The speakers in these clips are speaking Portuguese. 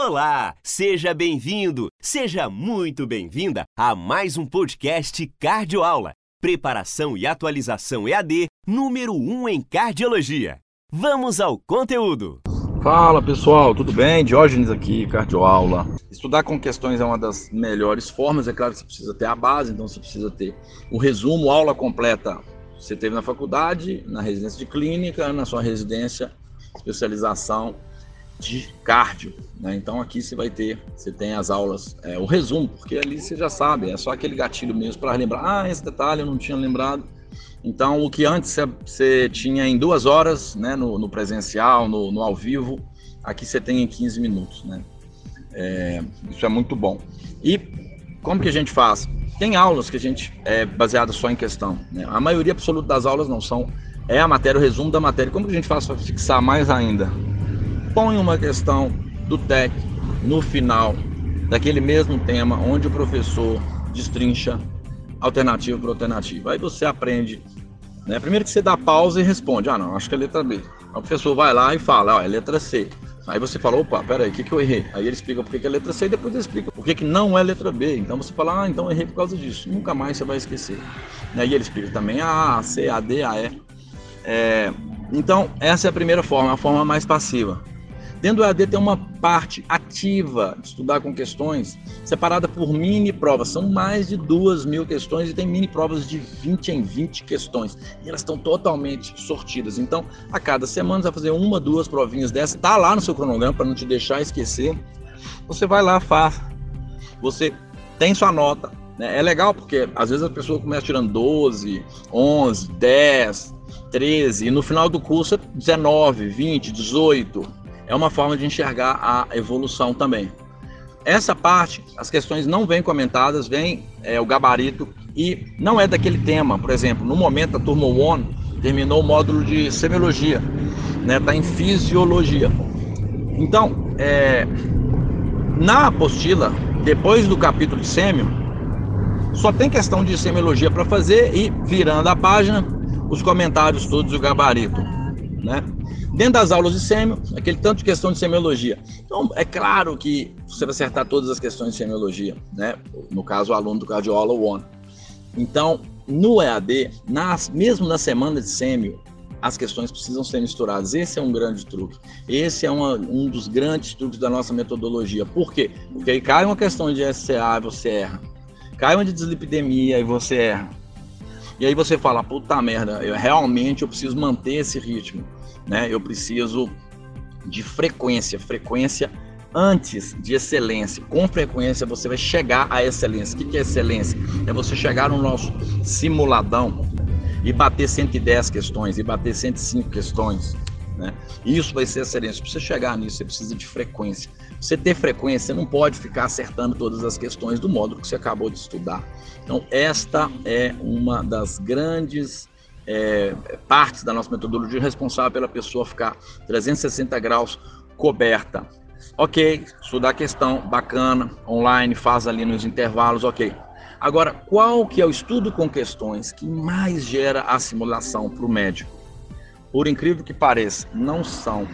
Olá, seja bem-vindo, seja muito bem-vinda a mais um podcast Cardioaula, preparação e atualização EAD número 1 em cardiologia. Vamos ao conteúdo. Fala pessoal, tudo bem? Diógenes aqui, cardioaula. Estudar com questões é uma das melhores formas, é claro que você precisa ter a base, então você precisa ter o resumo, aula completa. Você teve na faculdade, na residência de clínica, na sua residência, especialização de cardio. Né? Então aqui você vai ter, você tem as aulas, é, o resumo, porque ali você já sabe, é só aquele gatilho mesmo para lembrar. Ah, esse detalhe eu não tinha lembrado. Então o que antes você tinha em duas horas, né, no, no presencial, no, no, ao vivo, aqui você tem em 15 minutos, né? É, isso é muito bom. E como que a gente faz? Tem aulas que a gente é baseada só em questão. Né? A maioria absoluta das aulas não são. É a matéria, o resumo da matéria. Como que a gente faz para fixar mais ainda? Põe uma questão do TEC no final daquele mesmo tema, onde o professor destrincha alternativa por alternativa. Aí você aprende, né? Primeiro que você dá pausa e responde, ah não, acho que é letra B. Aí o professor vai lá e fala, ó, é letra C. Aí você fala, opa, peraí, o que, que eu errei? Aí ele explica por que, é letra C e depois ele explica por que, que não é letra B. Então você fala, ah, então errei por causa disso. Nunca mais você vai esquecer. Aí ele explica também A, C, A, D, A, E. É, então, essa é a primeira forma, a forma mais passiva. Dentro do EAD tem uma parte ativa de estudar com questões separada por mini provas. São mais de duas mil questões e tem mini provas de 20 em 20 questões. E elas estão totalmente sortidas. Então, a cada semana você vai fazer uma, duas provinhas dessa. Está lá no seu cronograma para não te deixar esquecer. Você vai lá, faz. Você tem sua nota. Né? É legal porque às vezes a pessoa começa tirando 12, 11, 10, 13 e no final do curso é 19, 20, 18 é uma forma de enxergar a evolução também. Essa parte, as questões não vêm comentadas, vem é, o gabarito e não é daquele tema. Por exemplo, no momento a turma 1 terminou o módulo de semiologia, né? Tá em fisiologia. Então, é, na apostila, depois do capítulo de sêmio, só tem questão de semiologia para fazer e virando a página, os comentários todos do gabarito, né? Dentro das aulas de sêmio, aquele tanto de questão de semiologia. Então, é claro que você vai acertar todas as questões de semiologia, né? No caso, o aluno do Cardiola One. Então, no EAD, nas, mesmo na semana de sêmio, as questões precisam ser misturadas. Esse é um grande truque. Esse é uma, um dos grandes truques da nossa metodologia. Por quê? Porque aí cai uma questão de SCA e você erra. Cai uma de dislipidemia e você erra. E aí você fala, puta merda, eu realmente eu preciso manter esse ritmo né? Eu preciso de frequência, frequência antes de excelência. Com frequência você vai chegar à excelência. O que é excelência? É você chegar no nosso simuladão e bater 110 questões, e bater 105 questões. Né? Isso vai ser excelência. Para você chegar nisso, você precisa de frequência. Você ter frequência, você não pode ficar acertando todas as questões do módulo que você acabou de estudar. Então, esta é uma das grandes é, partes da nossa metodologia responsável pela pessoa ficar 360 graus coberta. Ok, estudar a questão, bacana, online, faz ali nos intervalos, ok. Agora, qual que é o estudo com questões que mais gera a simulação para o médico? Por incrível que pareça, não são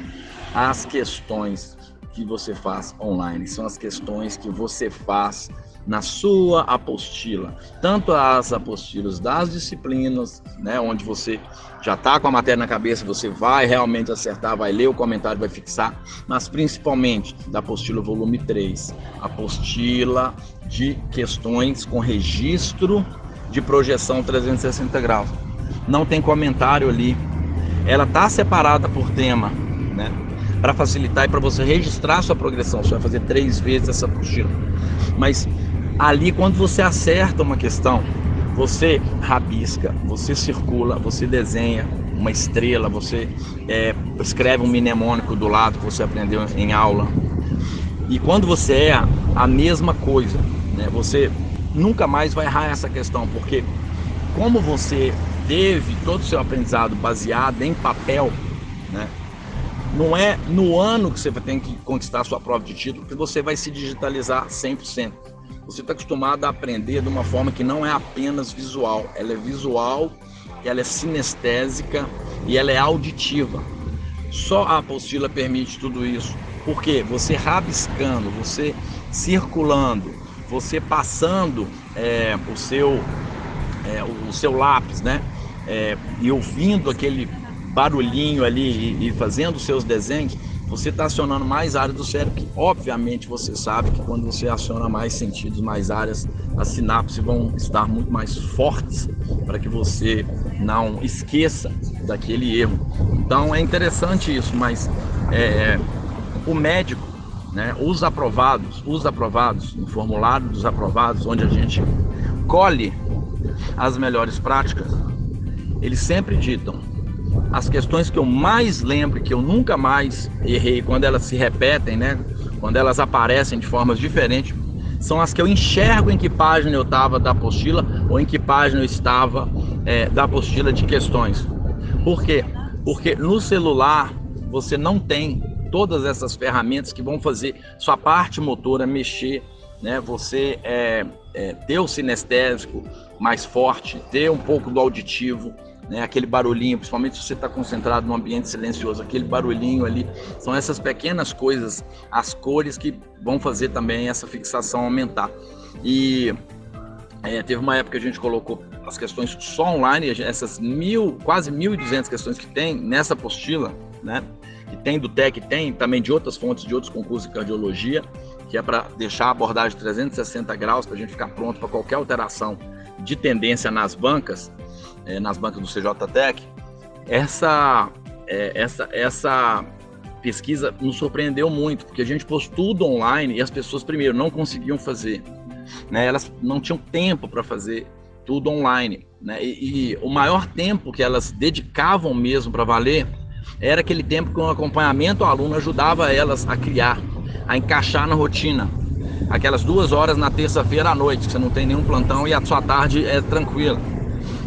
as questões que você faz online, são as questões que você faz na sua apostila, tanto as apostilas das disciplinas, né, onde você já está com a matéria na cabeça, você vai realmente acertar, vai ler o comentário, vai fixar, mas principalmente da apostila volume 3, apostila de questões com registro de projeção 360 graus. Não tem comentário ali. Ela está separada por tema, né? Para facilitar e para você registrar sua progressão. Você vai fazer três vezes essa apostila. Mas Ali, quando você acerta uma questão, você rabisca, você circula, você desenha uma estrela, você é, escreve um mnemônico do lado que você aprendeu em aula. E quando você é a mesma coisa, né, você nunca mais vai errar essa questão, porque como você teve todo o seu aprendizado baseado em papel, né, não é no ano que você tem que conquistar a sua prova de título que você vai se digitalizar 100%. Você está acostumado a aprender de uma forma que não é apenas visual, ela é visual, ela é sinestésica e ela é auditiva. Só a apostila permite tudo isso. Porque você rabiscando, você circulando, você passando é, o, seu, é, o seu lápis, né? É, e ouvindo aquele barulhinho ali e, e fazendo os seus desenhos, você está acionando mais áreas do cérebro, que obviamente você sabe que quando você aciona mais sentidos, mais áreas, as sinapses vão estar muito mais fortes para que você não esqueça daquele erro. Então é interessante isso, mas é, o médico, né, os aprovados, os aprovados, no formulário dos aprovados, onde a gente colhe as melhores práticas, eles sempre ditam as questões que eu mais lembro, que eu nunca mais errei, quando elas se repetem, né? Quando elas aparecem de formas diferentes, são as que eu enxergo em que página eu estava da apostila ou em que página eu estava é, da apostila de questões. Por quê? Porque no celular você não tem todas essas ferramentas que vão fazer sua parte motora mexer, né? Você é, é, ter o sinestésico mais forte, ter um pouco do auditivo, né? Aquele barulhinho, principalmente se você está concentrado num ambiente silencioso, aquele barulhinho ali, são essas pequenas coisas, as cores que vão fazer também essa fixação aumentar. E é, teve uma época que a gente colocou as questões só online, essas mil, quase 1.200 questões que tem nessa apostila, né? Que tem do TEC, tem também de outras fontes, de outros concursos de cardiologia, que é para deixar a abordagem 360 graus, para a gente ficar pronto para qualquer alteração de tendência nas bancas é, nas bancas do CJTEC, essa, é, essa, essa pesquisa nos surpreendeu muito, porque a gente pôs tudo online e as pessoas, primeiro, não conseguiam fazer. Né? Elas não tinham tempo para fazer tudo online. Né? E, e, o maior tempo que elas dedicavam mesmo para valer era aquele tempo que o acompanhamento ao aluno ajudava elas a criar, a encaixar na rotina. Aquelas duas horas na terça-feira à noite, que você não tem nenhum plantão e a sua tarde é tranquila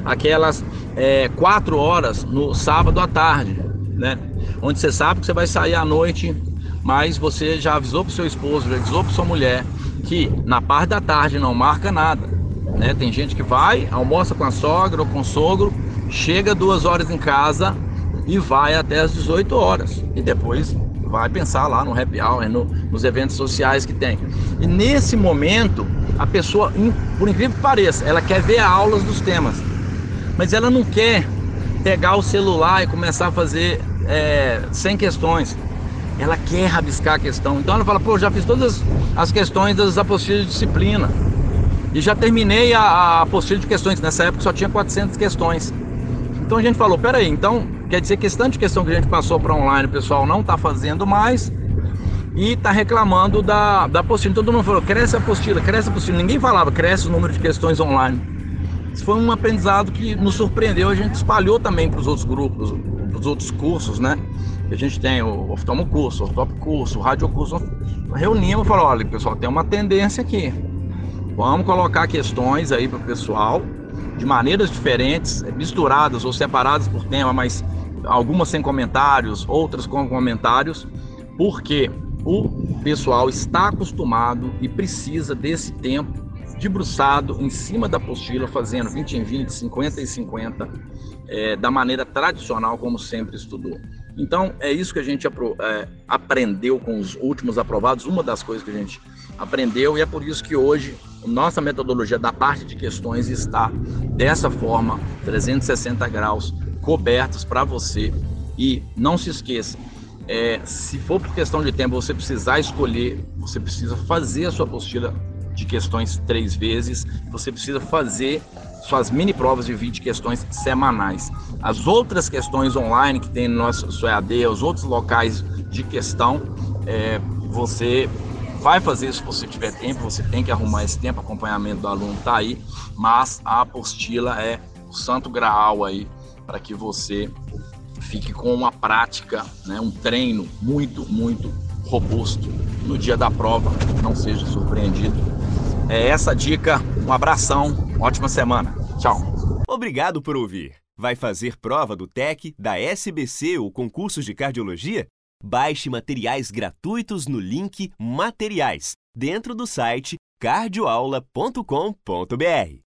aquelas é, quatro horas no sábado à tarde, né? Onde você sabe que você vai sair à noite, mas você já avisou para seu esposo, já avisou para sua mulher que na parte da tarde não marca nada, né? Tem gente que vai, almoça com a sogra ou com o sogro, chega duas horas em casa e vai até as 18 horas e depois vai pensar lá no happy hour, no, nos eventos sociais que tem. E nesse momento, a pessoa, por incrível que pareça, ela quer ver aulas dos temas mas ela não quer pegar o celular e começar a fazer é, 100 questões. Ela quer rabiscar a questão. Então ela fala, pô, já fiz todas as questões das apostilas de disciplina. E já terminei a, a apostila de questões. Nessa época só tinha 400 questões. Então a gente falou, peraí, então quer dizer que esse tanto de questão que a gente passou para online, o pessoal não está fazendo mais e está reclamando da, da apostila. Então todo mundo falou, cresce a apostila, cresce a apostila. Ninguém falava, cresce o número de questões online. Isso foi um aprendizado que nos surpreendeu, a gente espalhou também para os outros grupos, para os outros cursos, né? A gente tem o oftalmo curso, o top curso, o rádio curso. Reunimos e falamos, olha, pessoal, tem uma tendência aqui. Vamos colocar questões aí para o pessoal de maneiras diferentes, misturadas ou separadas por tema, mas algumas sem comentários, outras com comentários, porque o pessoal está acostumado e precisa desse tempo debruçado em cima da apostila, fazendo 20 em 20, 50 em 50, é, da maneira tradicional, como sempre estudou. Então, é isso que a gente é, aprendeu com os últimos aprovados, uma das coisas que a gente aprendeu, e é por isso que hoje nossa metodologia da parte de questões está dessa forma, 360 graus, cobertos para você. E não se esqueça, é, se for por questão de tempo você precisar escolher, você precisa fazer a sua apostila de questões três vezes. Você precisa fazer suas mini provas de 20 questões semanais. As outras questões online que tem no nosso EAD, os outros locais de questão, é, você vai fazer se você tiver tempo, você tem que arrumar esse tempo, acompanhamento do aluno está aí, mas a apostila é o santo graal aí para que você fique com uma prática, né, um treino muito, muito robusto no dia da prova, não seja surpreendido é essa dica. Um abração, ótima semana. Tchau. Obrigado por ouvir. Vai fazer prova do TEC, da SBC ou concursos de cardiologia? Baixe materiais gratuitos no link Materiais, dentro do site cardioaula.com.br.